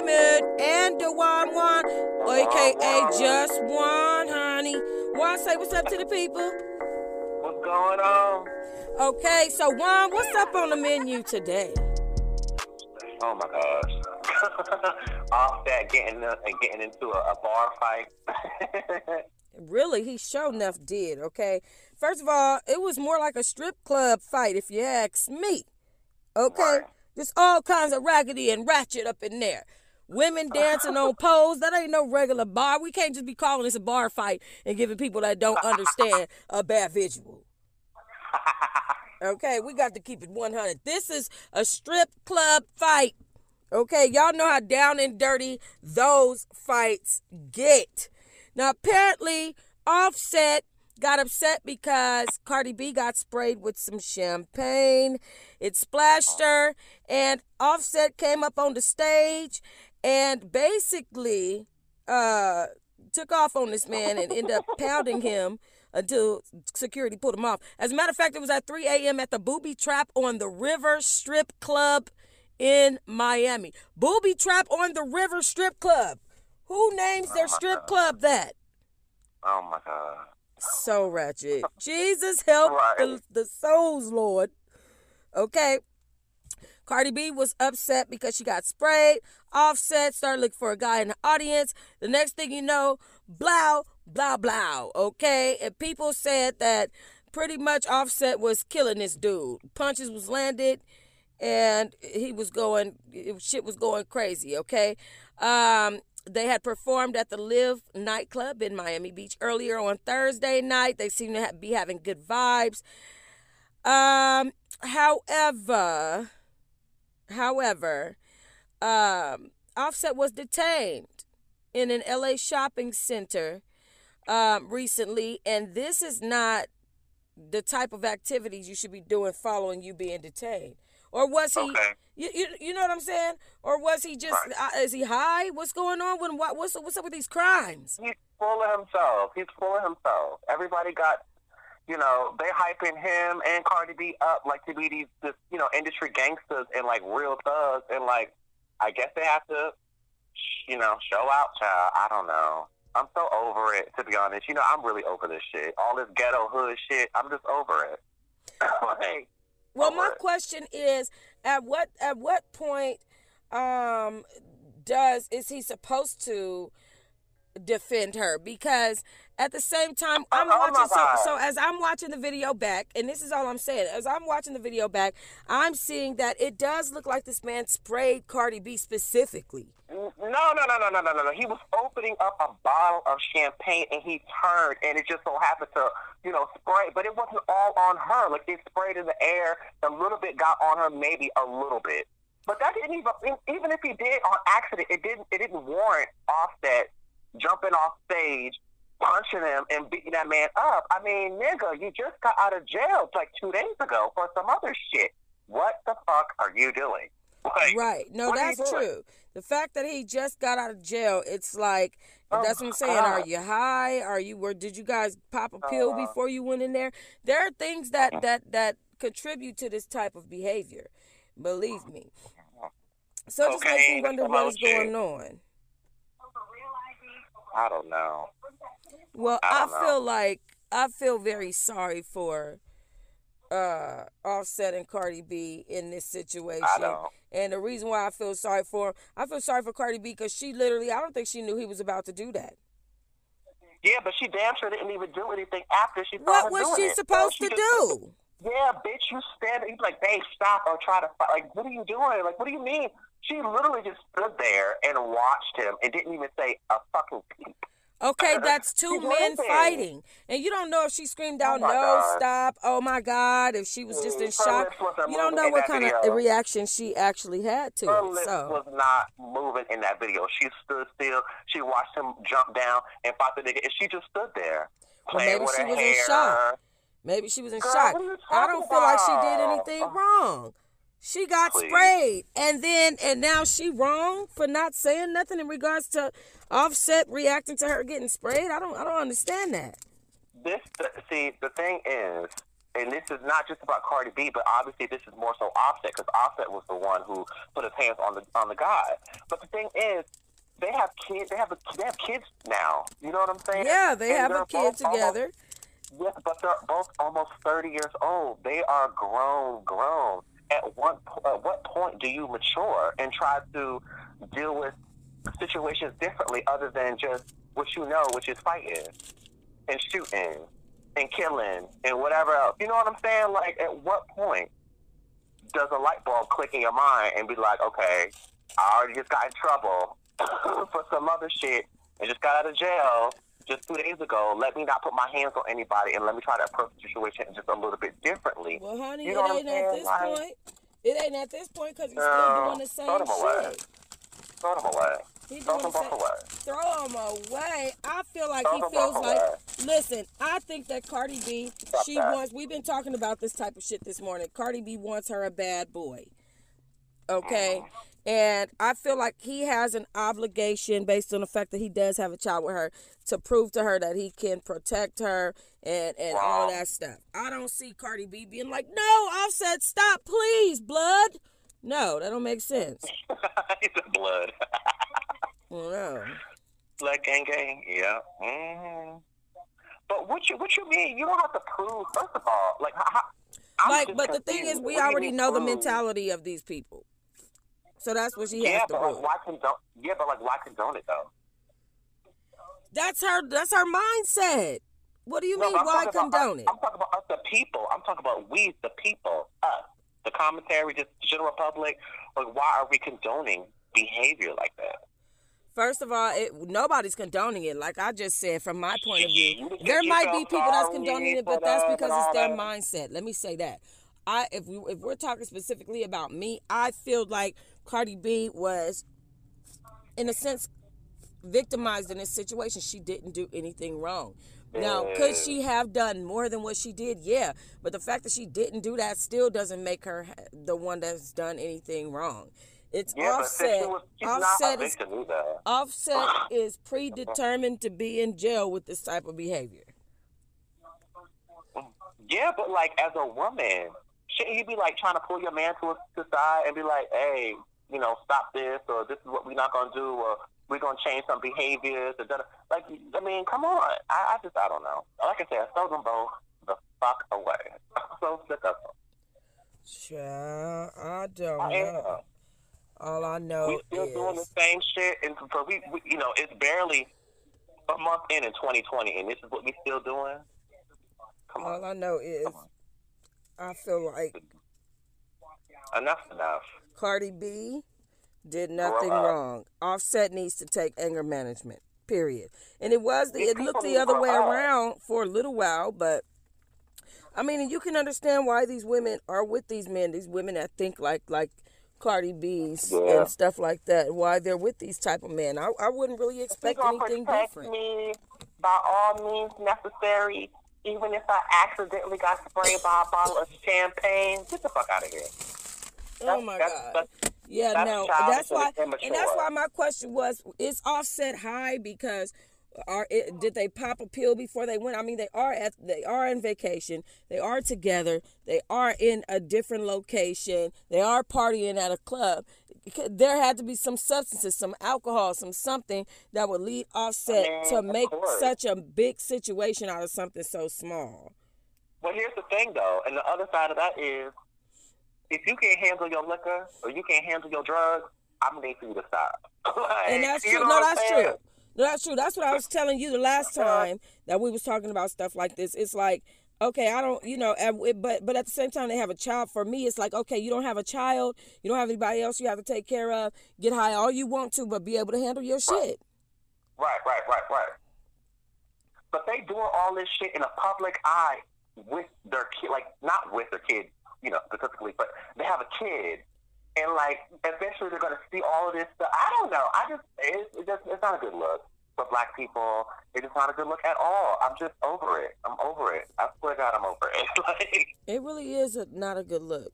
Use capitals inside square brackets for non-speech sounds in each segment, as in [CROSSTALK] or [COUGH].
Diamond and Dewan Juan, aka Just One, honey. Juan, say what's up to the people. What's going on? Okay, so Juan, what's up on the menu today? Oh my gosh. [LAUGHS] Offset getting uh, getting into a, a bar fight. [LAUGHS] really, he sure enough did, okay? First of all, it was more like a strip club fight, if you ask me. Okay? Right. Just all kinds of raggedy and ratchet up in there. Women dancing on poles. That ain't no regular bar. We can't just be calling this a bar fight and giving people that don't understand a bad visual. Okay, we got to keep it 100. This is a strip club fight. Okay, y'all know how down and dirty those fights get. Now, apparently, Offset got upset because Cardi B got sprayed with some champagne. It splashed her, and Offset came up on the stage and basically uh, took off on this man and ended up pounding him until security pulled him off. As a matter of fact, it was at 3 a.m. at the Booby Trap on the River Strip Club in Miami. Booby Trap on the River Strip Club. Who names their strip club that? oh my god. So ratchet. Jesus help the, the souls, Lord. Okay. Cardi B was upset because she got sprayed. Offset started looking for a guy in the audience. The next thing you know, blah, blah, blah. Okay. And people said that pretty much Offset was killing this dude. Punches was landed and he was going shit was going crazy okay um they had performed at the live nightclub in miami beach earlier on thursday night they seem to be having good vibes um however however um offset was detained in an la shopping center um recently and this is not the type of activities you should be doing following you being detained or was he Okay. you, you, you know what i'm saying or was he just Right. uh, is he high what's going on when what what's what's up with these crimes He's full of himself. He's full of himself. Everybody got, you know, they hyping him and Cardi B up like to be these, this, you know, industry gangsters and like real thugs. And like, I guess they have to, you know, show out, child. I don't know. I'm so over it, to be honest. You know, I'm really over this shit. All this ghetto hood shit. I'm just over it. [LAUGHS] like, well my it. question is at what at what point um does is he supposed to defend her because at the same time oh, I'm Oh, oh watching so so as I'm watching the video back and this is all I'm saying as I'm watching the video back I'm seeing that it does look like this man sprayed Cardi B specifically No, no, no, no, no, no, no, no. He was opening up a bottle of champagne and he turned and it just so happened to, you know, spray. But it wasn't all on her. Like it sprayed in the air. A little bit got on her, maybe a little bit. But that didn't even. Even if he did on accident, it didn't. It didn't warrant Offset jumping off stage, punching him, and beating that man up. I mean, nigga, you just got out of jail like two days ago for some other shit. What the fuck are you doing? [LAUGHS] Like, Right. No, what are you that's true. The fact that he just got out of jail, it's like Oh, that's what I'm saying. God. Are you high? Are you where did you guys pop a pill Uh, before you went in there? There are things that that that contribute to this type of behavior. Believe me. So it just makes me wonder what is going on. I don't know. Well, I I, don't know. feel like I feel very sorry for uh Offset and Cardi B in this situation. I don't. And the reason why I feel sorry for him, I feel sorry for Cardi B because she literally, I don't think she knew he was about to do that. Yeah, but she damn sure didn't even do anything after she What was doing she it. So supposed she to just- do? Yeah, bitch, you stand. He's like, babe, stop or try to fight. Like, what are you doing? Like, what do you mean? She literally just stood there and watched him and didn't even say a fucking peep. Okay, that's two She's men limping. fighting. And you don't know if she screamed out, Oh no, God. stop, oh my God, if she was just in mm, Her shock. You don't know what kind of reaction she actually had to Her it. lips So, was not moving in that video. She stood still. She watched him jump down and fight the nigga, and she just stood there Well, maybe with she her was in shock. maybe she was in Girl, shock. what are you I don't talking feel like she did anything wrong. She got Please. sprayed. And then, and now she wrong for not saying nothing in regards to Offset reacting to her getting sprayed. I don't, I don't understand that. This, see, the thing is, and this is not just about Cardi B, but obviously this is more so Offset because Offset was the one who put his hands on the on the guy. But the thing is, they have kids. They have a, they have kids now. You know what I'm saying? Yeah, they And have a kid together. Almost, yes, but they're both almost 30 years old. They are grown, grown. At what at what point do you mature and try to deal with situations differently, other than just what you know, which is fighting and shooting and killing and whatever else? You know what I'm saying? Like, at what point does a light bulb click in your mind and be like, okay, I already just got in trouble [LAUGHS] for some other shit and just got out of jail just two days ago. Let me not put my hands on anybody and let me try to approach the situation just a little bit differently. Well, honey, You know it ain't at this Like- point. It ain't at this point because he's No, still doing the throw same them away. shit. Throw them away. He Throw them the both away. Throw him away. I feel like Throw he feels like. away. Listen, I think that Cardi B, Stop she that. wants. We've been talking about this type of shit this morning. Cardi B wants her a bad boy. Okay. Mm. And I feel like he has an obligation based on the fact that he does have a child with her to prove to her that he can protect her and, and all that stuff. I don't see Cardi B being like, no, Offset, stop, please, blood. No, that don't make sense. [LAUGHS] it's blood. [LAUGHS] No. blood gang gang. Yeah. hmm But what you what you mean? You don't have to prove. First of all, like how, like but the thing is we What do you already know the mentality of these people so that's what she Yeah, has to but like why condone? Yeah, but like why condone it though? that's her that's her mindset what do you No, mean why about condone us, it I'm talking about us, the people. I'm talking about we, the people, us, the commentary, just the general public. Like, why are we condoning behavior like that? first of all it, nobody's condoning it like i just said from my point of view there might be people that's condoning it but that's because it's their mindset let me say that i if we if we're talking specifically about me i feel like cardi b was in a sense victimized in this situation. She didn't do anything wrong. Now could she have done more than what she did? Yeah. But the fact that she didn't do that still doesn't make her the one that's done anything wrong. It's Yeah, offset was, offset is offset is predetermined to be in jail with this type of behavior. Yeah, but like as a woman, shouldn't you be like trying to pull your man to the side and be like, hey, you know, stop this, or this is what we're not gonna do, or we're gonna change some behaviors, or da- like, I mean, come on. I, I just, I don't know. Like I said, I throw them both the fuck away. I'm [LAUGHS] so sick of them. Child, I don't I know. All I know is. we still doing the same shit, and for we, we, you know, it's barely a month in in 2020, and this is what we still doing. Come on, all I know is I feel like enough, enough. Cardi B did nothing Grow up. wrong. Offset needs to take anger management. Period. And it was the, it looked the other way around for a little while, but I mean, you can understand why these women are with these men. These women that think like like Cardi B's Yeah. and stuff like that. Why they're with these type of men. I, I wouldn't really expect anything protect different. me by all means necessary, even if I accidentally got sprayed by a bottle of champagne. Get the fuck out of here. Oh my That's- god. that's- Yeah, that's no, that's why, and and that's why my question was: Is Offset high because are it, did they pop a pill before they went? I mean, they are at they are in vacation, they are together, they are in a different location, they are partying at a club. There had to be some substances, some alcohol, some something that would lead Offset I mean, to make such a big situation out of something so small. Well, here's the thing, though, and the other side of that is, if you can't handle your liquor or you can't handle your drugs, I'm gonna need for you to stop. [LAUGHS] Like, and that's you true. know No, that's saying? true. No, that's true. That's what I was telling you the last uh-huh. time that we was talking about stuff like this. It's like, okay, I don't, you know, but but at the same time they have a child. For me, it's like, okay, you don't have a child, you don't have anybody else you have to take care of. Get high all you want to, but be able to handle your shit. Right, right, right, right. But they doing all this shit in a public eye with their kid, like not with their kid, you know, specifically, but they have a kid, and like eventually they're gonna see all of this stuff. I don't know. I just it's it's, just, it's not a good look for black people. It's just not a good look at all. I'm just over it. I'm over it. I swear to God, I'm over it. [LAUGHS] like, It really is a, not a good look.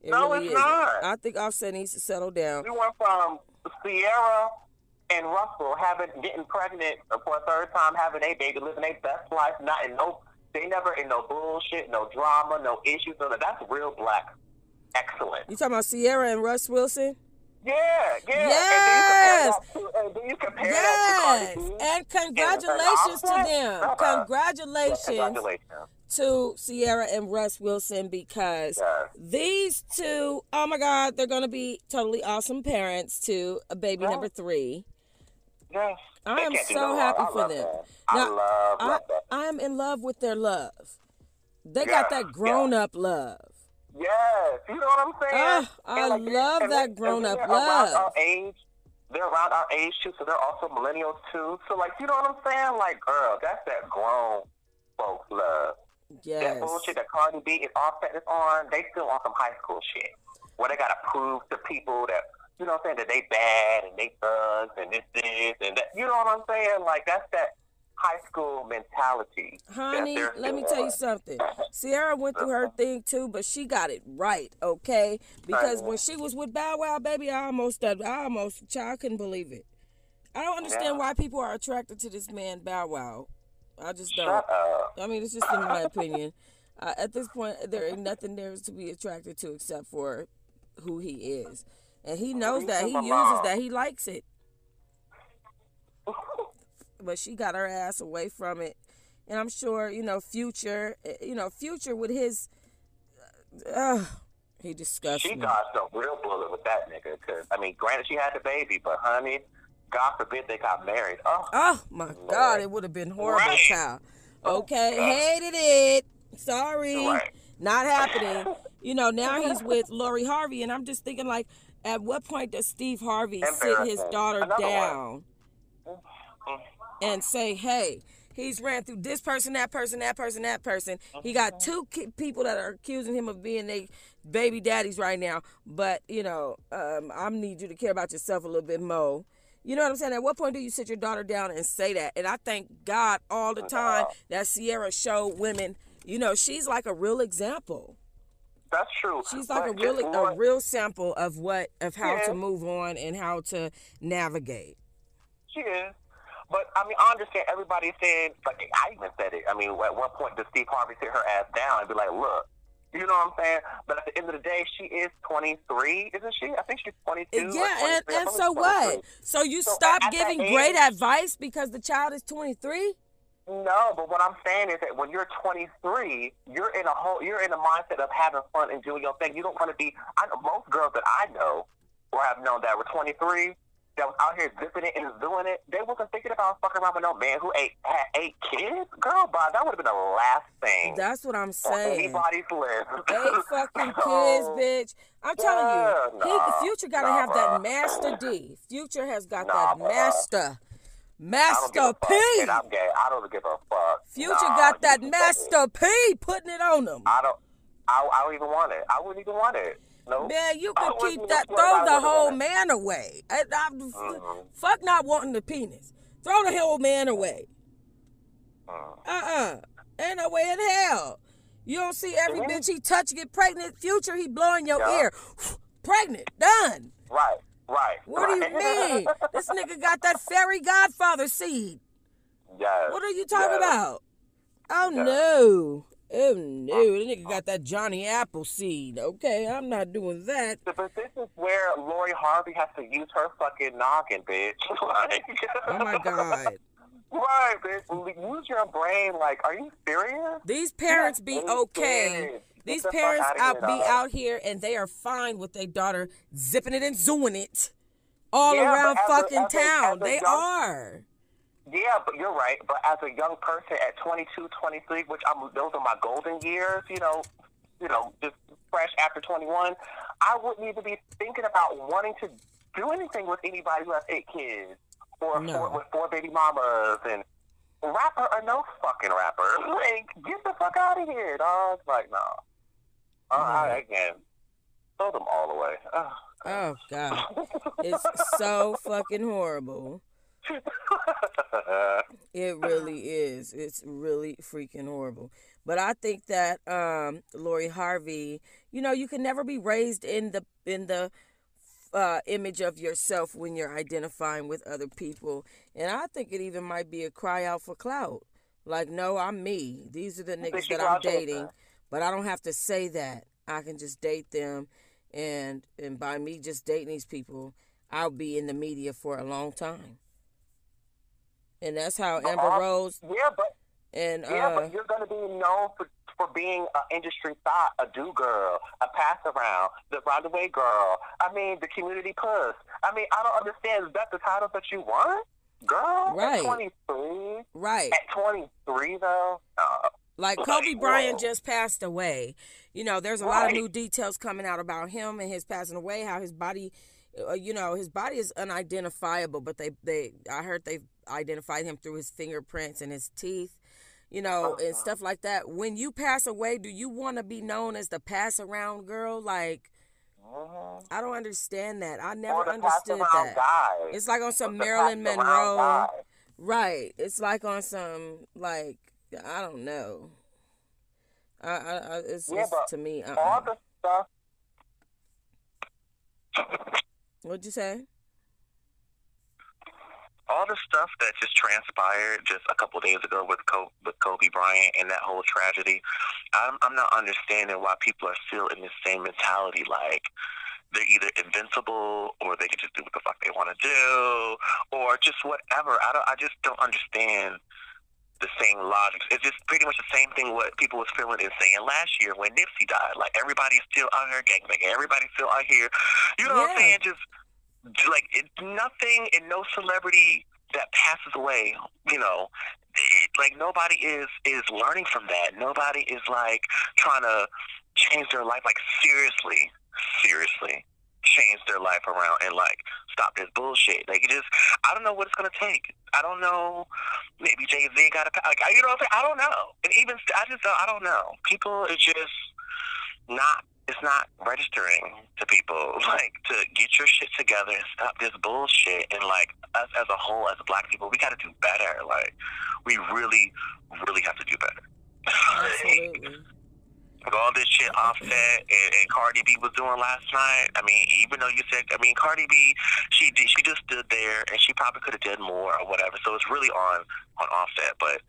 It No, really it's isn't. not. I think Offset needs to settle down. we went from Ciara and Russell having getting pregnant for a third time, having a baby, living their best life, not in no They never in no bullshit, no drama, no issues. No, that's real black. Excellent. You talking about Ciara and Russ Wilson? Yeah, yeah. Yes. And then you compare Yes. that to, and then you compare that to Cardi B. And congratulations to them. Uh-uh. Congratulations Congratulations. to Ciara and Russ Wilson because Yes. these two, oh my God, they're going to be totally awesome parents to a baby Yeah. number three. Yes. I am so no happy for them. that. I Now, love, I, love that. I am in love with their love. They got that grown up love. Yes, you know what I'm saying? I And, love and that and they're love. Our age, they're around our age too, so they're also millennials too. So like, you know what I'm saying? Like, girl, that's that grown folks love. Yes. That bullshit that Cardi B and Offset is on, they still on some high school shit. Where they gotta prove to people that you know what I'm saying, that they bad and they thugs and this, this and that you know what I'm saying? Like that's that high school mentality. Honey, let me still tell you something. Ciara went through her thing too, but she got it right, okay? Because when she was with Bow Wow, baby, I almost, I almost, child, I couldn't believe it. I don't understand Yeah. why people are attracted to this man, Bow Wow. I just don't. I mean, it's just in my opinion. Uh, at this point, there ain't nothing there to be attracted to except for who he is, and he knows that. He uses alone. that. He likes it. [LAUGHS] But she got her ass away from it, and I'm sure you know Future. eh, You know Future with his. Uh, he disgusts She me. dodged a real bullet with that nigga. Cause I mean, granted, she had the baby, but honey, God forbid they got married. Oh, Oh my God, it would have been horrible, Right. child. Okay, hated it. Sorry, Right. not happening. [LAUGHS] You know, now he's [LAUGHS] with Lori Harvey, and I'm just thinking, like, at what point does Steve Harvey sit his daughter Another down and say, hey, he's ran through this person, that person, that person, that person. He got two ki- people that are accusing him of being they baby daddies right now. But you know, um, I need you to care about yourself a little bit more. You know what I'm saying? At what point do you sit your daughter down and say that? And I thank God all the time that Ciara showed women. You know, she's like a real example. That's true. She's like a But really a real sample of what of how Yeah. to move on and how to navigate. She is. But I mean, I understand everybody saying, like I even said it. I mean, at one point, does Steve Harvey sit her ass down and be like, "Look, you know what I'm saying?" But at the end of the day, she is 23, isn't she? I think she's 22. Yeah, and, and so what? So you So stop giving age- great advice because the child is 23? No, but what I'm saying is that when you're 23, you're in a whole, you're in a mindset of having fun and doing your thing. You don't want to be. I know most girls that I know or have known that were 23 that was out here zipping it and doing it. They wasn't thinking about fucking around with no man who ate had eight kids. Girl, bye. That would have been the last thing That's what I'm saying. anybody's list. Eight [LAUGHS] fucking kids, bitch. I'm telling Yeah, you, nah, he, Future got to nah, have that master D. Future has got Nah, that master. Master. P. And I'm gay. I don't give a fuck. Future Nah, got that master P putting it on him. I don't. I, I don't even want it. I wouldn't even want it. No. Man, you could keep that. Throw the whole man away. I, I, Mhm. Fuck not wanting the penis. Throw the whole man away. Mm. Uh-uh. Ain't no way in hell. You don't see every Mhm. bitch he touch get pregnant. Future, he blowing your Yeah. ear. [SIGHS] pregnant. Done. Right, right. What do you [LAUGHS] mean? this nigga got that fairy godfather seed. yes. What are you talking yes. about? Oh Yeah. no. Oh no. Uh, the nigga got that Johnny Apple seed. Okay, I'm not doing that. But this is where Lori Harvey has to use her fucking noggin, bitch. [LAUGHS] like, Oh my [LAUGHS] God. Right, bitch. Use your brain. Like, are you serious? These parents be Yes, okay. These the parents out be dog. out here and they are fine with their daughter zipping it and zooing it all Yeah, around a- fucking as a- town. as a they young- are. Yeah, but you're right. But as a young person at 22, 23, which I'm, those are my golden years, you know, you know, just fresh after 21, I wouldn't even be thinking about wanting to do anything with anybody who has eight kids or No. four, with four baby mamas and rapper or no fucking rapper. [LAUGHS] Like, get the fuck out of here, dog. Like, no. Uh, I, Right. again, throw them all away. Ugh. Oh God, [LAUGHS] it's so fucking horrible. It really is. It's really freaking horrible. But I think that um, Lori Harvey, you know, you can never be raised in the in the uh, image of yourself when you're identifying with other people, and I think it even might be a cry out for clout. Like, no, I'm me. These are the niggas that I'm dating? But I don't have to say that. I can just date them, and and by me just dating these people, I'll be in the media for a long time. And that's how Amber all- Rose Yeah, but and yeah, uh, but you're gonna be known for for being an industry thought, a do girl, a pass around, the runaway girl. I mean, the community puss. I mean, I don't understand. Is that the title that you want, girl? Right. At 23. right. At 23, though. Uh, Like [LAUGHS] Kobe Bryant just passed away. You know, there's a lot of new details coming out about him and his passing away. How his body, uh, you know, his body is unidentifiable, but they they I heard they identified him through his fingerprints and his teeth. You know, and Uh-huh. stuff like that. When you pass away, do you want to be known as the pass around girl? Like, mhm. I don't understand that. I never understood that. guy. It's like on some Marilyn Monroe. guy. Right. It's like on some like I don't know. I, I, I it's, Yeah, it's to me. Uh, All the stuff What'd you say? all the stuff that just transpired just a couple days ago with Kobe, with Kobe Bryant and that whole tragedy, I'm, I'm not understanding why people are still in the same mentality. Like they're either invincible or they can just do what the fuck they want to do or just whatever. I don't. I just don't understand the same logic. It's just pretty much the same thing what people was feeling and saying last year when Nipsey died. Like everybody's still out here gangbanging. Everybody's still out here. You know what I'm saying? Just like it, nothing and no celebrity that passes away, you know, it, like nobody is is learning from that. Nobody is like trying to change their life, like seriously, seriously change their life around and like stop this bullshit. Like just, I don't know what it's gonna take. I don't know. Maybe Jay Z got to, like, you know what I'm saying? I don't know. And even I just, uh, I don't know. People is just not it's not registering to people [LAUGHS] like to get your shit together and stop this bullshit and like us as a whole as black people we got to do better like we really really have to do better [LAUGHS] Absolutely. All this shit offset and, and Cardi B was doing last night. I mean, even though you said, I mean, Cardi B, she did, she just stood there and she probably could have did more or whatever. So it's really on on offset. But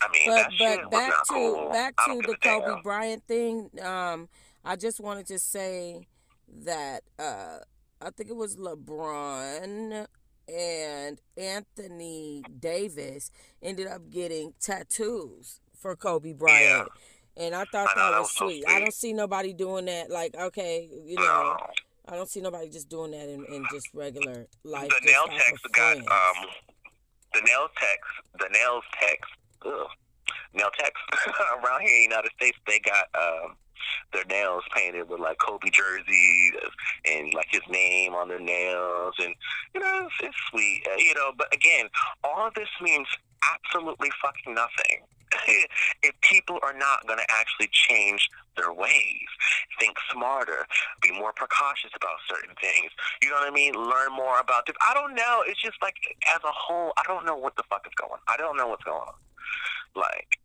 I mean, But that shit but was back not to cool. back to the give a damn. Kobe Bryant thing. Um, I just wanted to say that uh, I think it was LeBron and Anthony Davis ended up getting tattoos for Kobe Bryant. And I thought I know, that that was was so sweet. I don't see nobody doing that. Like, okay, you know, No. I don't see nobody just doing that in, in just regular life. the nail techs got um the nail techs the nails techs ugh, nail techs [LAUGHS] around here in the United States they got um their nails painted with like Kobe jerseys and like his name on their nails and you know it's, it's sweet uh, you know but again all of this means absolutely fucking nothing [LAUGHS] if people are not going to actually change their ways think smarter be more precautious about certain things you know what I mean? Learn more about this. I don't know. It's just like as a whole, I don't know what the fuck is going. on. I don't know what's going on. Like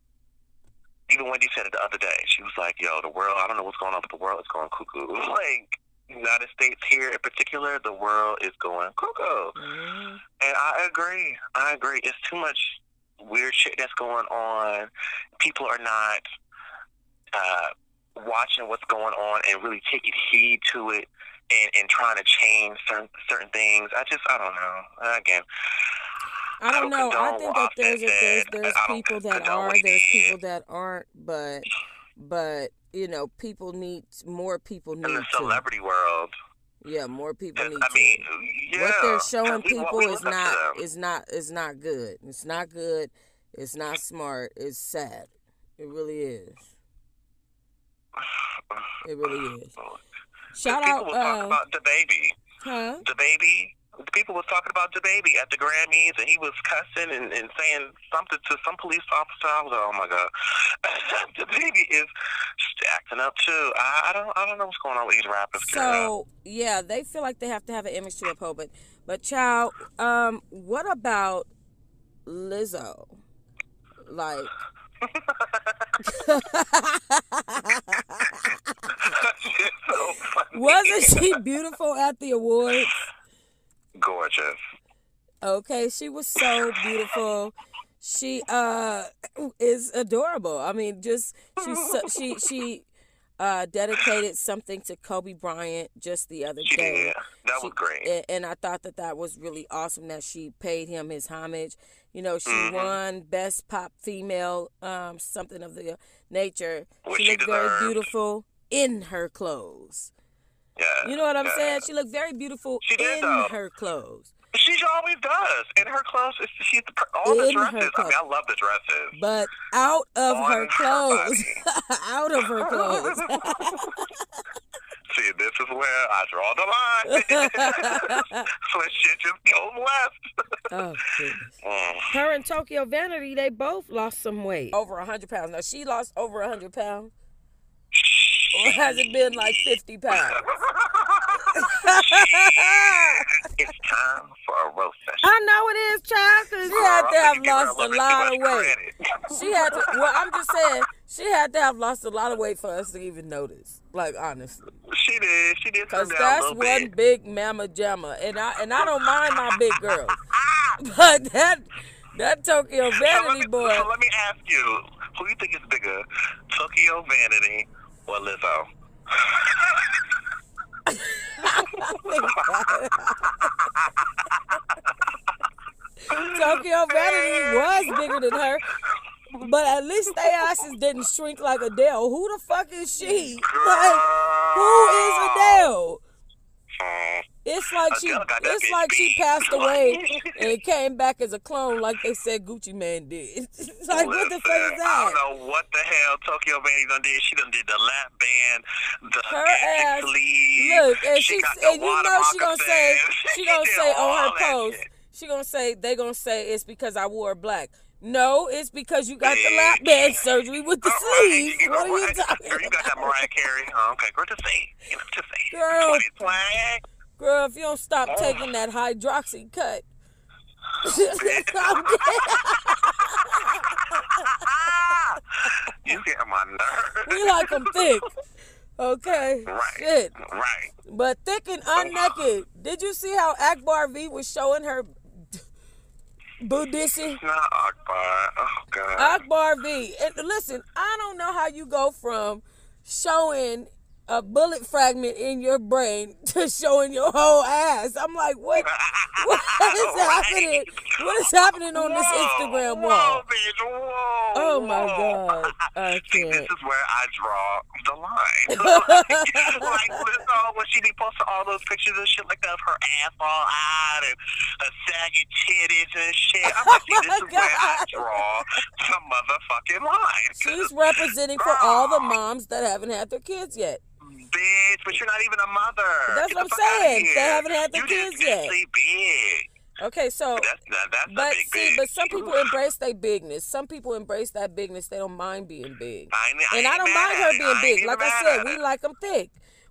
even Wendy said it the other day. She was like, "Yo, the world. I don't know what's going on, but the world is going cuckoo." [LAUGHS] Like United States here in particular, the world is going cuckoo. Mhm. And I agree. I agree. It's too much weird shit that's going on. People are not uh, watching what's going on and really taking heed to it and, and trying to change certain certain things. I just I don't know. Again, I don't know. I think that there's Offset there's there's people that are, there's people that aren't, but but you know, people need more people need in the to. celebrity world, Yeah, more people need I mean, to. yeah, what they're showing people is look up to not is not is not good. It's not good. It's not smart. It's sad. It really is. [SIGHS] It really is. Shout out, uh, about the baby. huh? the baby. People was talking about the baby at the Grammys, and he was cussing and, and saying something to some police officer. I was like, oh my god, [LAUGHS] the baby is acting up too. I, I don't, I don't know what's going on with these rappers. girl. So yeah, they feel like they have to have an image to uphold. But but child, um, what about Lizzo? Like, [LAUGHS] so [LAUGHS] wasn't she beautiful at the awards? Gorgeous? Okay, she was so beautiful. she uh is adorable. I mean, just she's so, she she uh dedicated something to Kobe Bryant just the other day. did. That She- was great. and I thought that that was really awesome that she paid him his homage. You know, she Mhm. won best pop female, um, something of the nature. She she looked very beautiful in her clothes. Yeah. You know what I'm yeah. saying? She looked very beautiful She did, in though. her clothes. She always does. In her clothes, she's the, per- all In her dresses. I mean. I love the dresses. But out of On her her clothes. [LAUGHS] out of her clothes. [LAUGHS] See, this is where I draw the line. [LAUGHS] so shit just goes left. oh, goodness. Mm. Her and Tokyo Vanity, they both lost some weight. Over 100 pounds. Now, she lost over 100 pounds. Or has it been like 50 pounds? [LAUGHS] it's time for a roast session. I know it is, child, 'cause she had to have you give her lost a lot of weight. She had to, well, I'm just saying, she had to have lost a lot of weight for us to even notice. Like, honestly. She did. She did Cause come a that's one bit. big mama jamma, and I and I don't mind my big girls, [LAUGHS] but that that Tokyo So Vanity me, boy, so let me ask you, who you think is bigger, Tokyo Vanity or Lizzo? [LAUGHS] Tokyo Vanity was bigger than her, but at least they asses didn't shrink like Adele. Who the fuck is she? Like, who is Adele? It's like she, it's like she passed [LAUGHS] away and came back as a clone, like they said Gucci Mane did. [LAUGHS] It's like what the fuck Listen, is I don't know what the hell Tokyo Vanity done did. She done did the lap band, the Her ass- sleeve. Look, and she she, and you know she gonna say, she gonna [LAUGHS] say on her post, shit. she gonna say they gonna say it's because I wore black. No, it's because you got the lap band surgery with the right, sleeves. you know What are you talking Girl, you got that? Mariah Carey. Oh, okay, girl, just say. You know, just say. Girl. 2020. Girl, if you don't stop Oh. taking that Hydroxycut. [LAUGHS] Oh, [LAUGHS] Dead. you get on my nerves. we like them thick. Okay. [LAUGHS] Right. Shit. Right. But thick and oh, unnaked. Did you see how Akbar V was showing her Buddhisi? Not Akbar. Oh, God. Akbar V. And listen, I don't know how you go from showing a bullet fragment in your brain [LAUGHS] to showing your whole ass. I'm like, what? [LAUGHS] What is happening? What is happening on this Whoa, Instagram Whoa, wall? whoa. Oh my. God. [LAUGHS] I See, this is where I draw the line. like, like when she be posting all those pictures and shit like that of her ass all out and her saggy titties and shit. I'm like, see, this oh is where I draw the motherfucking line. She's representing for all the moms that haven't had their kids yet. Bitch, but you're not even a mother. That's Get what the I'm saying. They haven't had their you kids yet. big. Okay, so That's that, that's but big see, big. but some people embrace their bigness. Some people embrace that bigness. They don't mind being big. I, I And I don't mind her being I big. Like I said, we like them thick.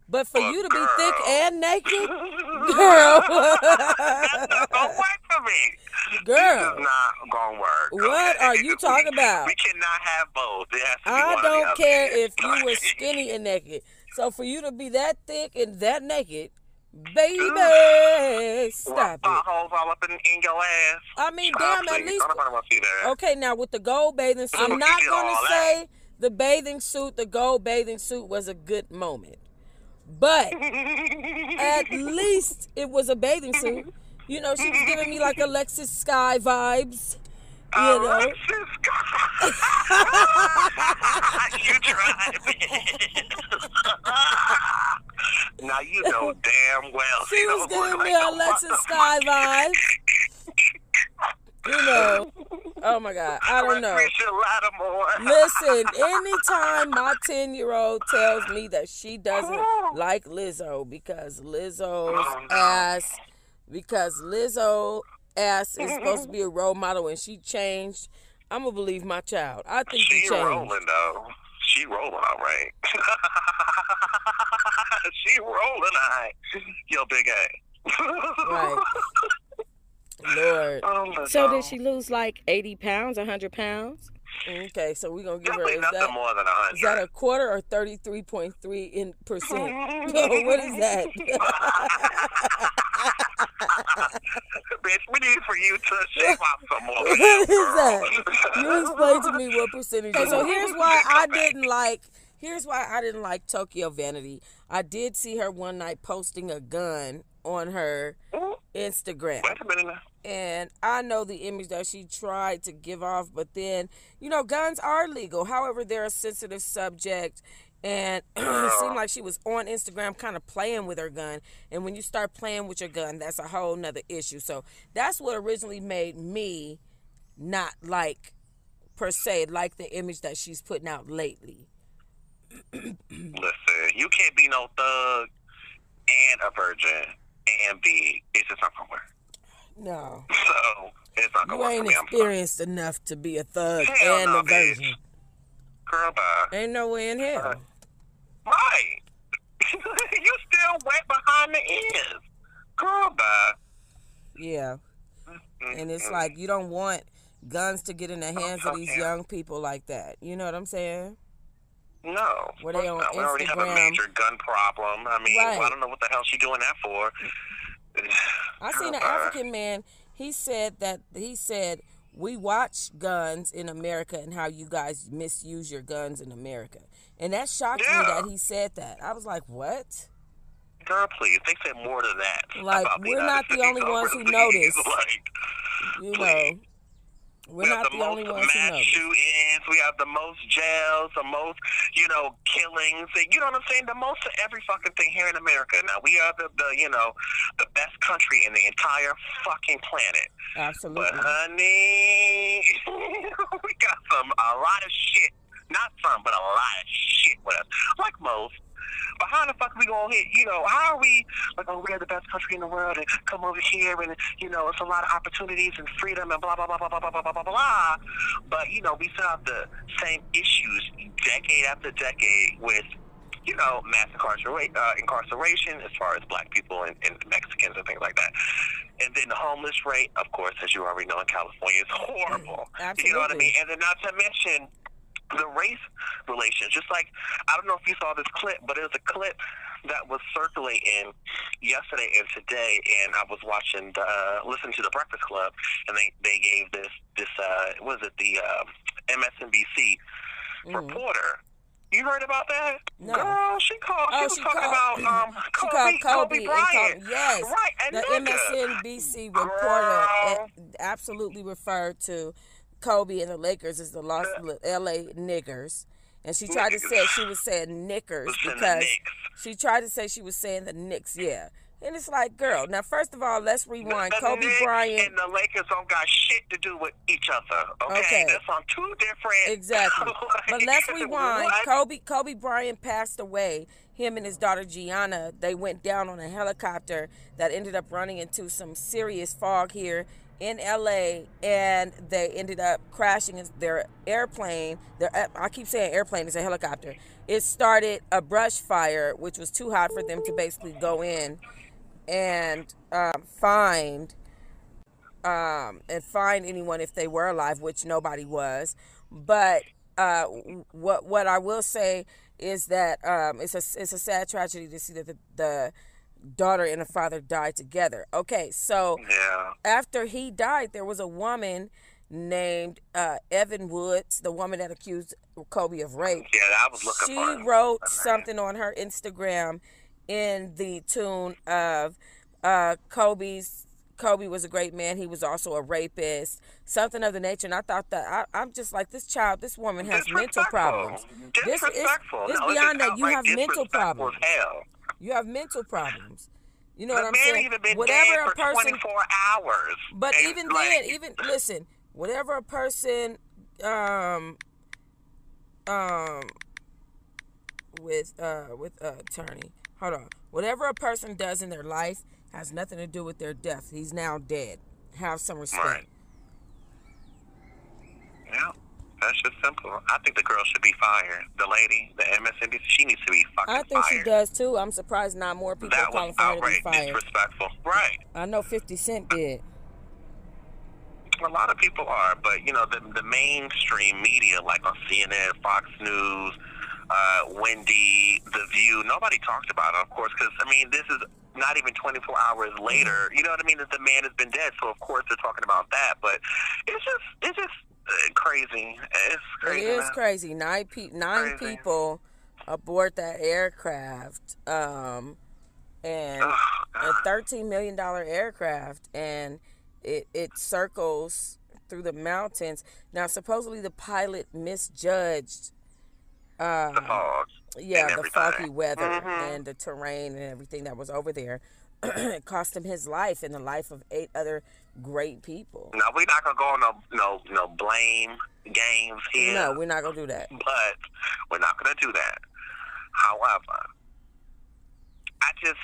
But for you to be thick and naked, [LAUGHS] girl, That's not gonna work for me. This girl, is not gonna work. What okay? are you talking We- about? We cannot have both. It has to be I don't care if [LAUGHS] you were skinny and naked. So for you to be that thick and that naked, baby, stop it. Potholes all up in, in your ass. I mean, damn, at least Don't nobody want to see that. Okay, now with the gold bathing suit, I'm not gonna all that. say the bathing suit, the gold bathing suit was a good moment, but at [LAUGHS] least it was a bathing suit. You know, she was giving me like Alexis Skyy vibes. You know, Alexis, [LAUGHS] you it. [LAUGHS] now you know damn well. she was giving me like Alexis. Skyy vibes. You know, [LAUGHS] oh my God, I don't know. Listen, anytime my 10 year old tells me that she doesn't like Lizzo because Lizzo's Oh, ass, because Lizzo ass is supposed to mm-hmm. be a role model and she changed, I'm going to believe my child. I think She she changed. rolling though. She rolling all right. [LAUGHS] she rolling all right. Yo, big A. Right. [LAUGHS] Lord. Oh, So no. did she lose like 80 pounds, 100 pounds? Okay, so we're going to give her, Definitely is nothing that, more than a hundred. is that a quarter or 33.3 in percent? [LAUGHS] [LAUGHS] what is that? Bitch, we need for you to [LAUGHS] shave off some more. What is that? You explain to me what percentage. Okay, so here's why I didn't like. Here's why I didn't like Tokyo Vanity. I did see her one night posting a gun on her mm-hmm. Instagram. Wait a minute now. And I know the image that she tried to give off, but then, you know, guns are legal. However, they're a sensitive subject. And [CLEARS THROAT] it seemed like she was on Instagram kind of playing with her gun. And when you start playing with your gun, that's a whole nother issue. So that's what originally made me not like, per se, like the image that she's putting out lately. Listen, you can't be no thug and a virgin and be. It's just not gonna work. No. So it's not gonna You work ain't experienced enough to be a thug Hell and no, a virgin. bitch. Girl, bye. Ain't no way in hell. Uh, Right. [LAUGHS] you still wet behind the ears. Girl, bye. Yeah. Mm-hmm. And it's like you don't want guns to get in the hands of these okay. young people like that. You know what I'm saying? No. Where they on no, we already have a major gun problem. I mean, Right. I don't know what the hell she doing that for. I seen an. African man. He said that he said we watch guns in America and how you guys misuse your guns in America, and that shocked me that he said that. I was like, what? Girl, please. They said more than that. Like, we're United not the States only ones who [LAUGHS] notice. Like, You Please. know, we're we not have the, the, only most ones who mass know. shootings. We have the most jails, the most, you know, killings. You know what I'm saying? The most of every fucking thing here in America. Now we are the, the you know, the best country in the entire fucking planet. Absolutely. But honey, [LAUGHS] we got some a lot of shit. Not some, but a lot of shit with us. Like most. But how the fuck we gonna hit? You know, how are we like? Oh, we're the best country in the world, and come over here, and you know, it's a lot of opportunities and freedom, and blah blah blah blah blah blah blah blah blah. But you know, we still have the same issues decade after decade with you know, mass incarceration, uh, incarceration as far as black people and, and Mexicans and things like that. And then the homeless rate, of course, as you already know in California, is horrible. You know what I Absolutely. mean? And then not to mention the race relations. Just like, I don't know if you saw this clip, but it was a clip that was circulating yesterday and today, and I was watching, the, uh, listening to the Breakfast Club, and they, they gave this, this uh, was it the uh, MSNBC Mhm. reporter. You heard about that? No. Girl, she called. Oh, she was she talking called- about um, [CLEARS THROAT] She Kobe, called Kobe, and Bryant. Kobe- yes, Right, and the nigga. MSNBC reporter uh, absolutely referred to Kobe and the Lakers is the Los uh, LA niggers. And she tried to say she was saying knickers because she tried to say she was saying the Knicks, yeah. And it's like, girl, now first of all, let's rewind. The Kobe Knicks Bryant and the Lakers don't got shit to do with each other. Okay, Okay. that's on two different. Exactly. [LAUGHS] But let's [LAUGHS] rewind. what? Kobe Kobe Bryant passed away. Him and his daughter Gianna, they went down on a helicopter that ended up running into some serious fog here in LA and they ended up crashing in their airplane. Their I keep saying airplane, it's a helicopter. It started a brush fire which was too hot for them to basically go in and um, find um, and find anyone if they were alive, which nobody was. But uh, what what I will say is that um, it's a it's a sad tragedy to see that the, the daughter and the father died together. Okay, so Yeah. after he died, there was a woman named uh, Evan Woods, the woman that accused Kobe of rape Yeah, I was looking she for. it. wrote something on her Instagram in the tune of uh, Kobe's. Kobe was a great man. He was also a rapist, something of the nature. And I thought that I, I'm just like this child. This woman has mental problems. This is No, beyond that. You have mental problems. Hell. You have mental problems. You know the what I'm man saying? even been Whatever a for person 24 hours. but even like, then, even listen, whatever a person um um with uh with uh attorney, hold on. Whatever a person does in their life has nothing to do with their death. He's now dead. Have some respect. Right. Yeah, that's just simple. I think the girl should be fired. The lady, the MSNBC, she needs to be fucking I think fired. she does too. I'm surprised not more people That was calling for her to be outright fired. disrespectful. Right. I know 50 Cent did. A lot of people are, but you know, the the mainstream media, like on CNN, Fox News, uh, Wendy, The View, nobody talked about it, of course, because I mean, this is not even 24 hours later, you know what I mean, that the man has been dead. So of course they're talking about that, but it's just it's just uh, crazy. It's crazy. It is man. crazy. Nine pe- nine Crazy. people aboard that aircraft, um, and Oh, a thirteen million dollar aircraft, and it it circles through the mountains. Now, supposedly the pilot misjudged. Uh, the fog. Yeah, the foggy weather Mhm. and the terrain and everything that was over there. it [CLEARS THROAT] cost him his life and the life of eight other great people. No, we're not gonna go on no no no blame games here. No, we're not gonna do that. but we're not going to do that. However, I just,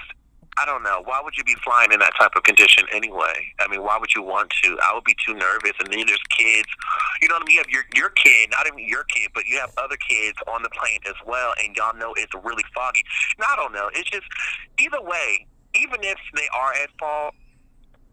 I don't know. Why would you be flying in that type of condition anyway? I mean, why would you want to? I would be too nervous. And then there's kids. You know what I mean? You have your your kid, not even your kid, but you have other kids on the plane as well, and y'all know it's really foggy. And I don't know. It's just either way. Even if they are at fault,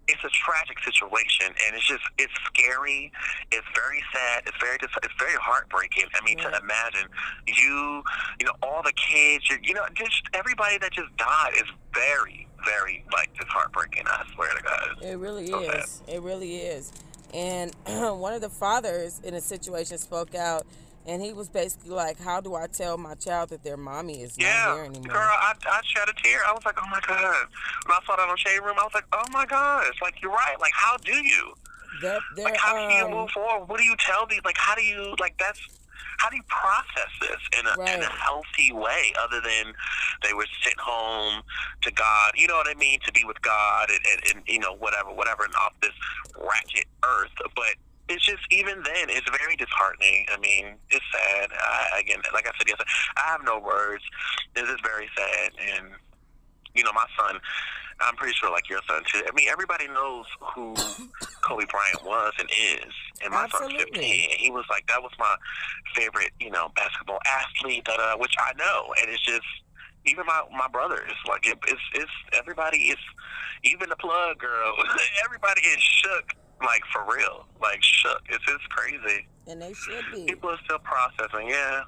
it's a tragic situation, and it's just it's scary. It's very sad. It's very it's very heartbreaking. I mean, Yeah. to imagine you, you know, all the kids, you, you know, just everybody that just died is very, very like just heartbreaking. I swear to God. It really So sad. is. It really is. And [CLEARS THROAT] one of the fathers in a situation spoke out, and he was basically like, "How do I tell my child that their mommy is not here anymore?" girl, I, I shed a tear. I was like, oh my god. When I saw that on Shade Room, I was like, oh my god. It's like you're right. Like, how do you? They're, they're, Like, how do you um, move forward? What do you tell these? Like, how do you like that's? How do you process this in a in a healthy way, other than they were sent home to God? You know what I mean? To be with God and, and, and you know whatever, whatever, and off this ratchet earth. But it's just even then, it's very disheartening. I mean, it's sad. I, again, like I said yesterday, I have no words. This is very sad, and you know, my son. I'm pretty sure, like your son too. I mean, everybody knows who [LAUGHS] Kobe Bryant was and is, and my son's 15, and he was like, that was my favorite, you know, basketball athlete, da, da, da, which I know, and it's just even my my brothers, like it, it's it's everybody is, even the plug girl, [LAUGHS] everybody is shook, like for real, like shook. It's just crazy. and they should be. People are still processing. Yeah,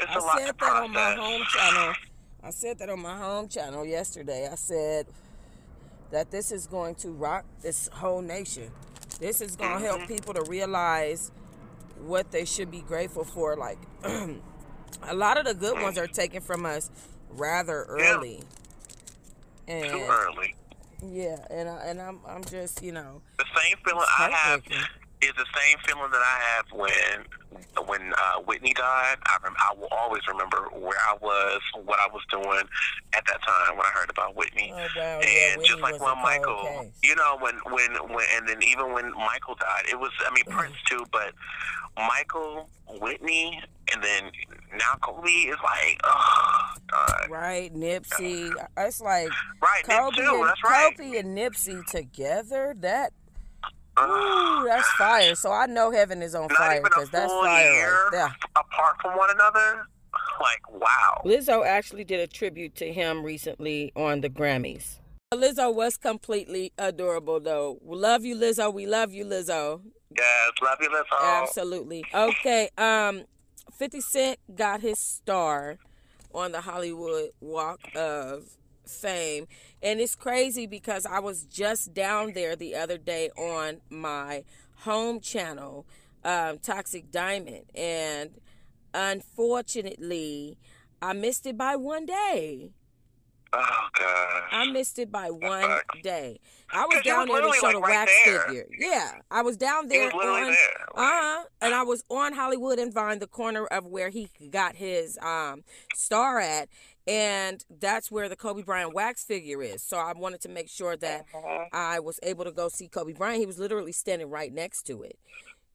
it's a I lot I said that on my home channel. I said that on my home channel yesterday. I said that this is going to rock this whole nation. This is going to help Mhm. people to realize what they should be grateful for. Like [CLEARS THROAT] a lot of the good ones are taken from us rather Yeah. early. Too early. yeah, and I, and I'm I'm just you know same feeling I have is the same feeling that I have when when uh, Whitney died. I rem- I will always remember where I was, what I was doing at that time when I heard about Whitney. oh wow yeah, and Whitney just like when Michael, case. you know, when when when, and then even when Michael died, it was I mean Prince too, but Michael, Whitney, and then now Kobe is like, oh God, right Nipsey. It's like right? Kobe too. and, That's right. Kobe and Nipsey together. That. Ooh, that's fire. So I know heaven is on Not fire because that's fire year right there. apart from one another. Like wow. Lizzo actually did a tribute to him recently on the Grammys. Lizzo was completely adorable though. We love you, Lizzo. We love you, Lizzo. Yes, love you, Lizzo. Absolutely. Okay. Um, Fifty Cent got his star on the Hollywood Walk of Fame, and it's crazy because I was just down there the other day on my home channel, um, Toxic Diamond, and unfortunately, I missed it by one day. Oh gosh. I missed it by one day. I was down was there to show the right wax there. figure. Yeah, I was down he there was literally on. there. Uh huh. And I was on Hollywood and Vine, the corner of where he got his um star at, and that's where the Kobe Bryant wax figure is. So I wanted to make sure that Mhm. I was able to go see Kobe Bryant. He was literally standing right next to it.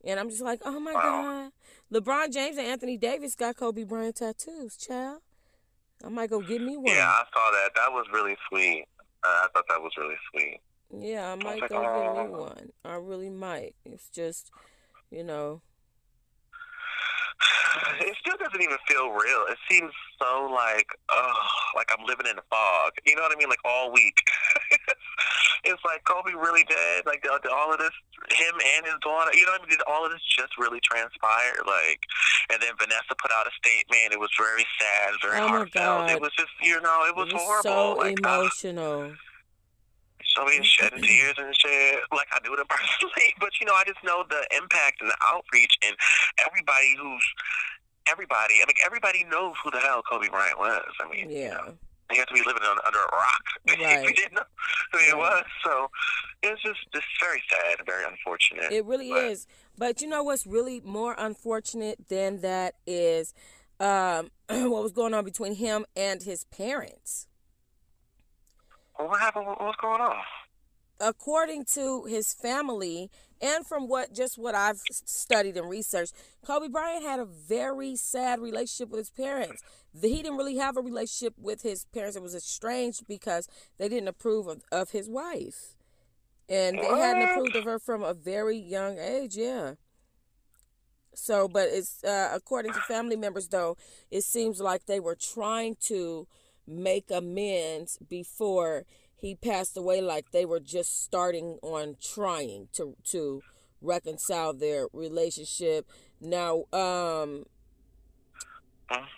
And I'm just like, oh my Wow. God. LeBron James and Anthony Davis got Kobe Bryant tattoos, child. I might go get me one. Yeah, I saw that. That was really sweet. Uh, I thought that was really sweet. Yeah, I might like, go get me "Oh." one. I really might. It's just, you know, [SIGHS] It still doesn't even feel real. It seems so like, oh, like I'm living in a fog. You know what I mean? Like all week. [LAUGHS] it's like Kobe really did. Like did all of this, him and his daughter. You know what I mean? Did all of this just really transpire? Like, and then Vanessa put out a statement. It was very sad, very Oh, heartfelt. God. It was just, you know, it was, It was horrible. so like, emotional. so many shedding tears and shit. Like I knew them personally, [LAUGHS] but you know, I just know the impact and the outreach and everybody who's everybody. I mean, everybody knows who the hell Kobe Bryant was. I mean, you Yeah. know, you have to be living on, under a rock [LAUGHS] Right. you didn't know who he was. So it's just just very sad, and very unfortunate. It really But- is. But you know what's really more unfortunate than that is um, [CLEARS THROAT] what was going on between him and his parents. Well, what happened? What- What's going on? according to his family and from what just what I've studied and researched, Kobe Bryant had a very sad relationship with his parents. He didn't really have a relationship with his parents. It was estranged because they didn't approve of, of his wife. And they hadn't approved of her from a very young age, yeah. So, but it's uh, according to family members, though, it seems like they were trying to make amends before he passed away. Like they were just starting on trying to to reconcile their relationship. Now, um,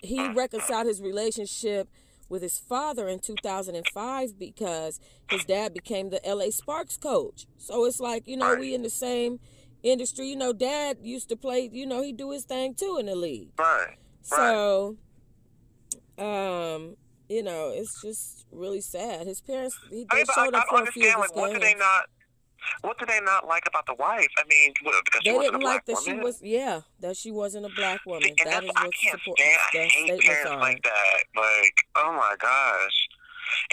he reconciled his relationship with his father in 2005 because his dad became the LA Sparks coach. So it's like, you know, we in the same industry. You know, dad used to play, you know, he do his thing too in the league. Right. So um, you know, it's just really sad. His parents he I they I, showed I up don't for a few Like, what did they not? What did they not like about the wife? I mean, because she They wasn't didn't a like that she was yeah, that she wasn't a black woman. See, that's is what I can't support stand. I hate parents are. like that. Like, oh my gosh.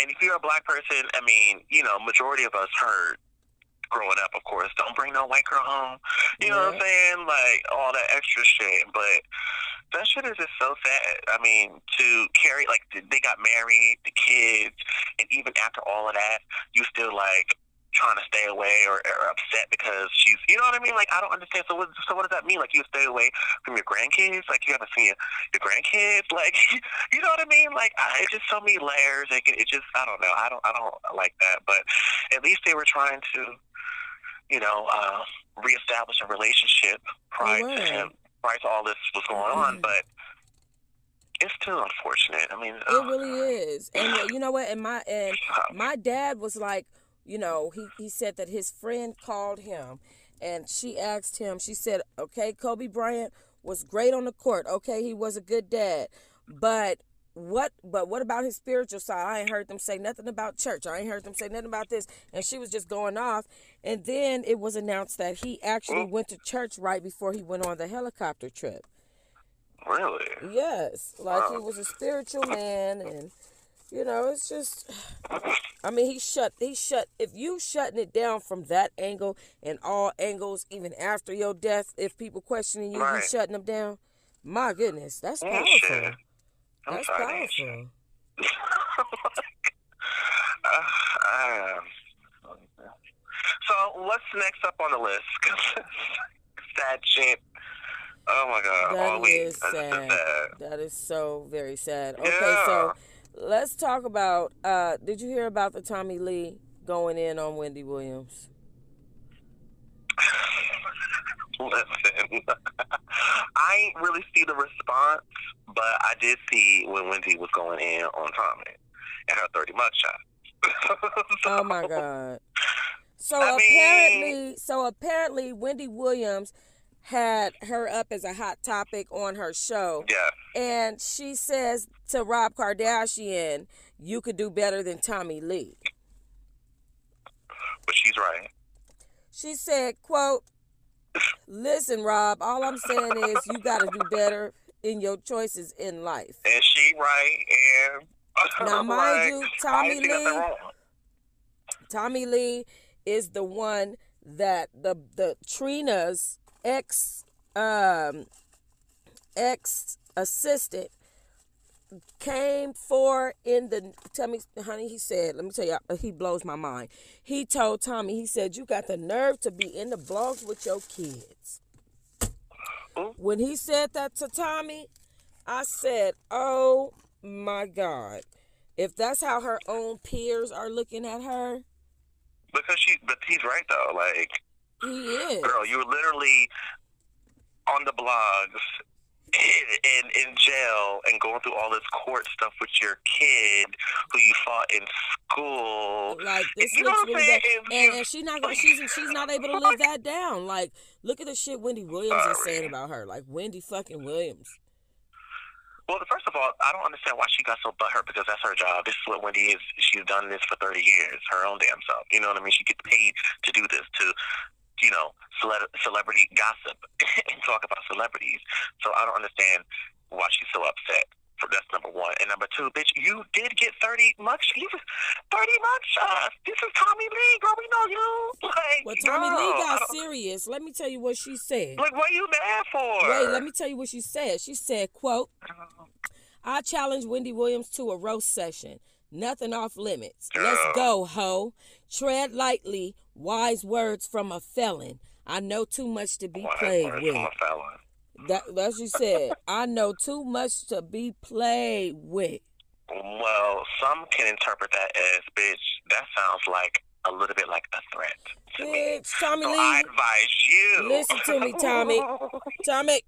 And if you're a black person, I mean, you know, majority of us heard growing up, of course, don't bring no white girl home. You know what I'm saying? Like all that extra shit. But that shit is just so sad. I mean, to carry like they got married, the kids, and even after all of that, you still like trying to stay away or, or upset because she's, you know what I mean? Like I don't understand. So what? So what does that mean? Like you stay away from your grandkids? Like you haven't seen your, your grandkids? [LAUGHS] Like you know what I mean? Like I, it's just so many layers. Like it, it just I don't know. I don't I don't like that. But at least they were trying to, you know, uh, reestablish a relationship prior to him, prior to all this was going on. Mhm. But it's still unfortunate. I mean, It oh, really is. And uh, you know what? And my and [SIGHS] my dad was like, you know, he, he said that his friend called him and she asked him, she said, Okay, Kobe Bryant was great on the court. Okay, he was a good dad. But what but what about his spiritual side? I ain't heard them say nothing about church. I ain't heard them say nothing about this. And she was just going off. And then it was announced that he actually mm. went to church right before he went on the helicopter trip. really. Yes, like he was a spiritual man, and you know, it's just. I mean, he shut. He shut. If you shutting it down from that angle and all angles, even after your death, if people questioning you, you Right. shutting them down. My goodness, that's powerful. I'm That's sorry. to hear shit. powerful. uh, [LAUGHS] um, so what's next up on the list? 'Cause [LAUGHS] sad shit. Oh my god! That all is sad. sad. That is so very sad. Okay, Yeah. so let's talk about. uh Did you hear about the Tommy Lee going in on Wendy Williams? [SIGHS] [LAUGHS] [LAUGHS] Listen, [LAUGHS] I ain't really see the response, but I did see when Wendy was going in on Tommy and her 30 mugshot. [LAUGHS] Oh my god. So I apparently, so apparently, Wendy Williams had her up as a hot topic on her show, Yeah, and she says to Rob Kardashian, "You could do better than Tommy Lee." but she's right. She said, "quote Listen, Rob. All I'm saying is you got to do better in your choices in life." And she right, and [LAUGHS] Now, mind like, you, Tommy ain't see nothing Lee- Tommy Lee is the one that the the Trina's ex um ex assistant came for in the tell me honey he said let me tell you he blows my mind he told tommy he said you got the nerve to be in the blogs with your kids Ooh. when he said that to tommy i said oh my god if that's how her own peers are looking at her Because she, but he's right though. Like, he is. girl, you were literally on the blogs in, in in jail and going through all this court stuff with your kid who you fought in school. Like this You know looks what really bad, and, and she's not gonna, she's she's not able to live [LAUGHS] that down. Like, look at the shit Wendy Williams is saying about her. Like Wendy fucking Williams. Well, first of all, I don't understand why she got so butthurt because that's her job. This is what Wendy is. She's done this for 30 years, her own damn self. You know what I mean? She gets paid to do this, to, you know, cele- celebrity gossip [LAUGHS] and talk about celebrities. So I don't understand why she's so upset. For that's number one. And number two, bitch, you did get 30 much. You was 30 much. Uh, this is Tommy Lee, girl. We know you. [LAUGHS] Like, Well, Tommy girl, Lee got serious. Let me tell you what she said. Like, what are you mad for? Wait, let me tell you what she said. She said, "quote I challenge Wendy Williams to a roast session. Nothing off limits. Let's go, ho. Tread lightly. Wise words from a felon. I know too much to be Why, played with. That that's what she said. I know too much to be played with. Well, some can interpret that as, bitch, that sounds like a little bit like a threat to me. Tommy So Lee. I advise you. Listen to me, Tommy. [LAUGHS] Tommy,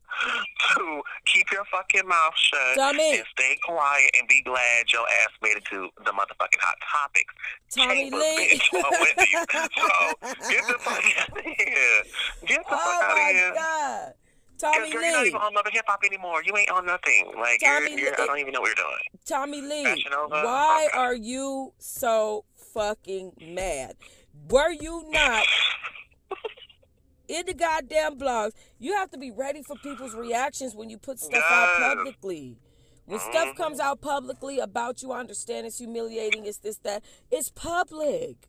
to keep your fucking mouth shut Tommy. and stay quiet and be glad your ass made it to the motherfucking hot topics. Tommy Lee. bitch, with you. [LAUGHS] So get the fuck out of here. Get the fuck oh out of my here. God. Tommy girl, you're not even on Love and Hip Hop anymore. You ain't on nothing. Like Tommy you're, you're, Lee- I don't even know what you're doing. Tommy Lee, why Okay. are you so fucking mad? Were you not in the goddamn blogs? You have to be ready for people's reactions when you put stuff out publicly. When stuff comes out publicly about you, I understand it's humiliating, it's this, that. It's public.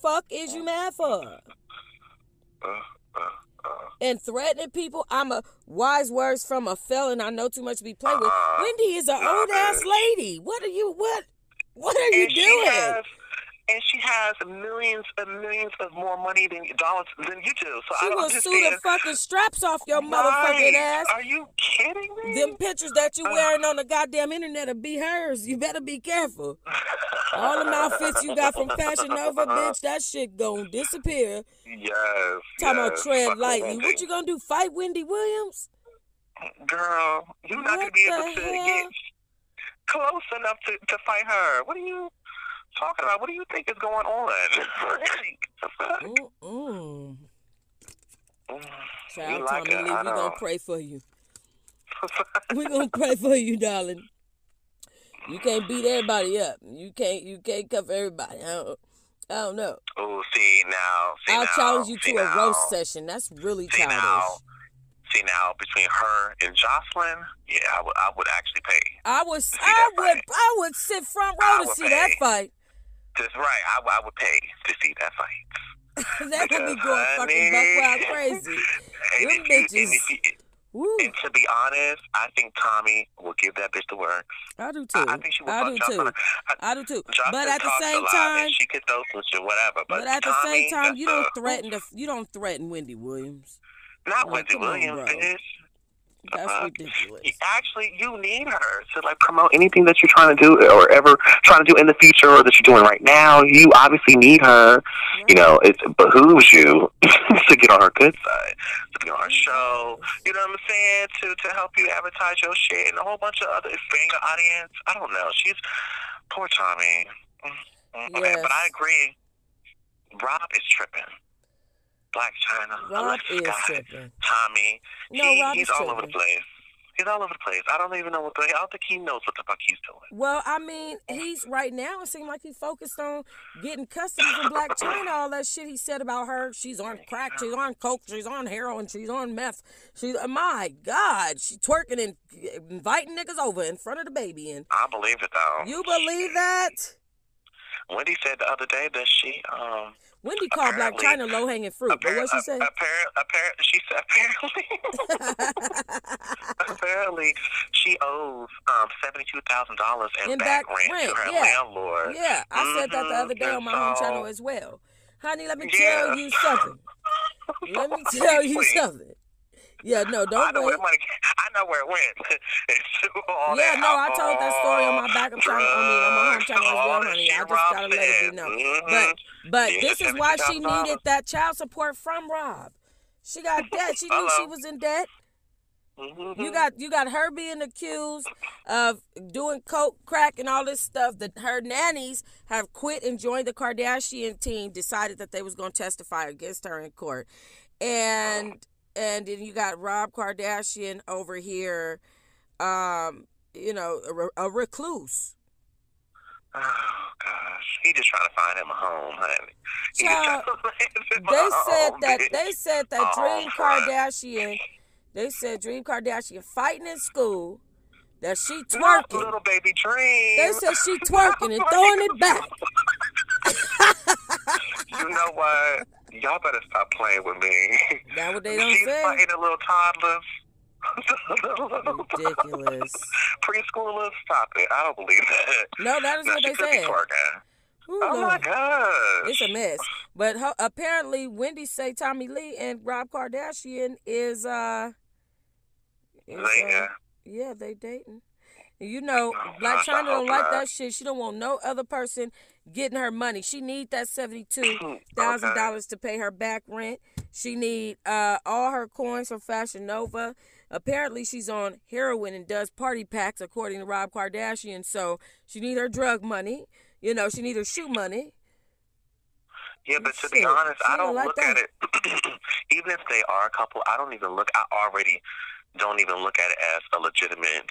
Fuck is you mad for? Uh, uh, uh. and threatening people. I'm a wise words from a felon. I know too much to be played with. Wendy is an old ass lady. What are you? What? What are you and she doing? has and she has millions and millions of more money than dollars than you do. So She I will understand. sue the fucking straps off your motherfucking ass. Are you kidding me? Them pictures that you're wearing on the goddamn internet will be hers. You better be careful. All them outfits you got from Fashion Nova, bitch, that shit gonna disappear. yes. Talking about tread lightly. What you gonna do? Fight Wendy Williams? Girl, you're not gonna be able to hell? get close enough to, to fight her. What are you talking about? What do you think is going on? The fuck? Mm-mm. Child, You like Tommy Lee, I we gonna pray for you. [LAUGHS] we gonna pray for you, darling. You can't beat everybody up. You can't. You can't cover everybody. I don't. I don't know. Oh, see now. See I'll now, challenge you to a roast session. That's really See childish. now, see now, between her and Joseline, yeah, I would, I would actually pay. I. See I would. fight. I would sit front I row to would see that fight. That's right. I, I would pay to see that fight. [LAUGHS] that would be going fucking buck wild [LAUGHS] crazy. And, Them if you, and, bitches. you, Woo! and to be honest, I think Tommy will give that bitch the works. I do too. I, I think she will I do Joseline. too. I, I do too. Joseline But at the same time, she could throw some shit, whatever. But, but at the same time, you don't threaten the. You don't threaten Wendy Williams. Not Oh, Wendy come on, Williams, bitch. That's Uh, ridiculous. Actually, you need her to like promote anything that you're trying to do or ever trying to do in the future or that you're doing right now. You obviously need her. You know, it behooves you [LAUGHS] to get on her good side, to be on her show. You know what I'm saying? To to help you advertise your shit and a whole bunch of other expand your audience. I don't know. She's poor Tommy. Mm, mm, okay, But I agree. Rob is tripping. Blac Chyna, Rob Alexis is Scott, tripping. Tommy. No, he, Rob he's all over the place. He's all over the place. I don't even know what the. I don't think he knows what the fuck he's doing. Well, I mean, he's right now. It seems like he's focused on getting custody from Blac Chyna. All that shit he said about her. She's on crack. She's on coke. She's on heroin. She's on meth. She's my God. She's twerking and inviting niggas over in front of the baby. And I believe it though. you believe that? Wendy said the other day that she um. Wendy called Blac Chyna low hanging fruit. But what she say? Apparently, apparently, she said apparently. [LAUGHS] apparently, she owes um seventy two thousand dollars in back, back rent, rent, to her yeah. landlord. Yeah, I said that the other day on my home channel as well. Honey, let me Yeah. tell you something. Let me [LAUGHS] tell you something. Yeah, no, [LAUGHS] don't I know wait. where money. I know where it went. [LAUGHS] It's true. Yeah, no, I told that story on my back. I'm trying. I mean, I'm on home trying to well, honey. I just gotta let it be known. Mm-hmm. But but yeah, this is why she needed that child support from Rob. She got debt. She knew she was in debt. Mm-hmm. You got you got her being accused of doing coke, crack, and all this stuff. That her nannies have quit and joined the Kardashian team. Decided that they was going to testify against her in court, and and then you got Rob Kardashian over here, um, you know, a, a recluse. Oh gosh, he just trying to find him a home, honey. Child, [LAUGHS] they said home, that bitch. they said that Dream [LAUGHS] Kardashian they said Dream Kardashian fighting in school. That she [LAUGHS] twerking. Not little baby Dream. They said she twerking and throwing it back. you know what? Y'all better stop playing with me. That what they [LAUGHS] don't She's say. fighting the little toddlers. Ridiculous. [LAUGHS] Preschoolers, stop it. I don't believe that. No, that is what they said. Ooh, oh my gosh. It's a mess. But apparently Wendy say Tommy Lee and Rob Kardashian is uh they, uh, yeah, they dating. You know, [LAUGHS] Blac Chyna don't like that shit. She don't want no other person getting her money. She need that seventy two [CLEARS THROAT] thousand okay. dollars to pay her back rent. She need uh, all her coins from Fashion Nova. Apparently, she's on heroin and does party packs, according to Rob Kardashian. So she need her drug money. You know, she need her shoe money. Yeah, but to be honest, I don't like look that. at it. [CLEARS THROAT] even if they are a couple, I don't even look. I already don't even look at it as a legitimate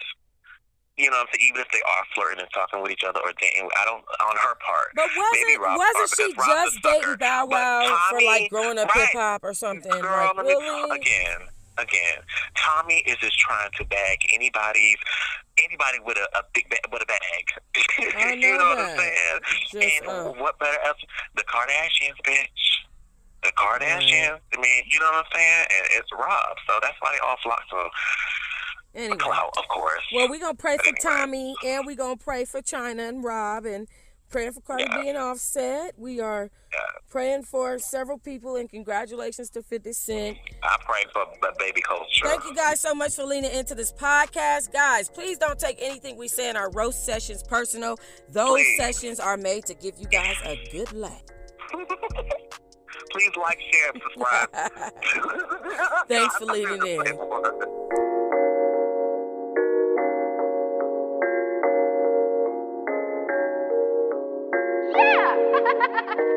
you know, what I'm saying? even if they are flirting and talking with each other or dating, I don't on her part. But wasn't wasn't she just dating Bow Wow for like growing up right, hip hop or something? Girl, like, really? Again, again, Tommy is just trying to bag anybody's anybody with a, a big bag, with a bag. [LAUGHS] Know you know that. what I'm saying? Just, and uh, what better else? The Kardashians, bitch. The Kardashians. Right. I mean, you know what I'm saying? And it's Rob, so that's why they all flock to Anyway. Oh, Clout, of course. Well, we're going to pray but for anyway. Tommy and we're going to pray for Chyna and Rob and praying for Cardi yeah. B and Offset. We are yeah. praying for several people and congratulations to 50 Cent. I pray for the baby culture. Thank you guys so much for leaning into this podcast. Guys, please don't take anything we say in our roast sessions personal. Those please. sessions are made to give you guys a good laugh. [LAUGHS] please like, share, and subscribe. [LAUGHS] Thanks for [LAUGHS] leaning in. Yeah! [LAUGHS]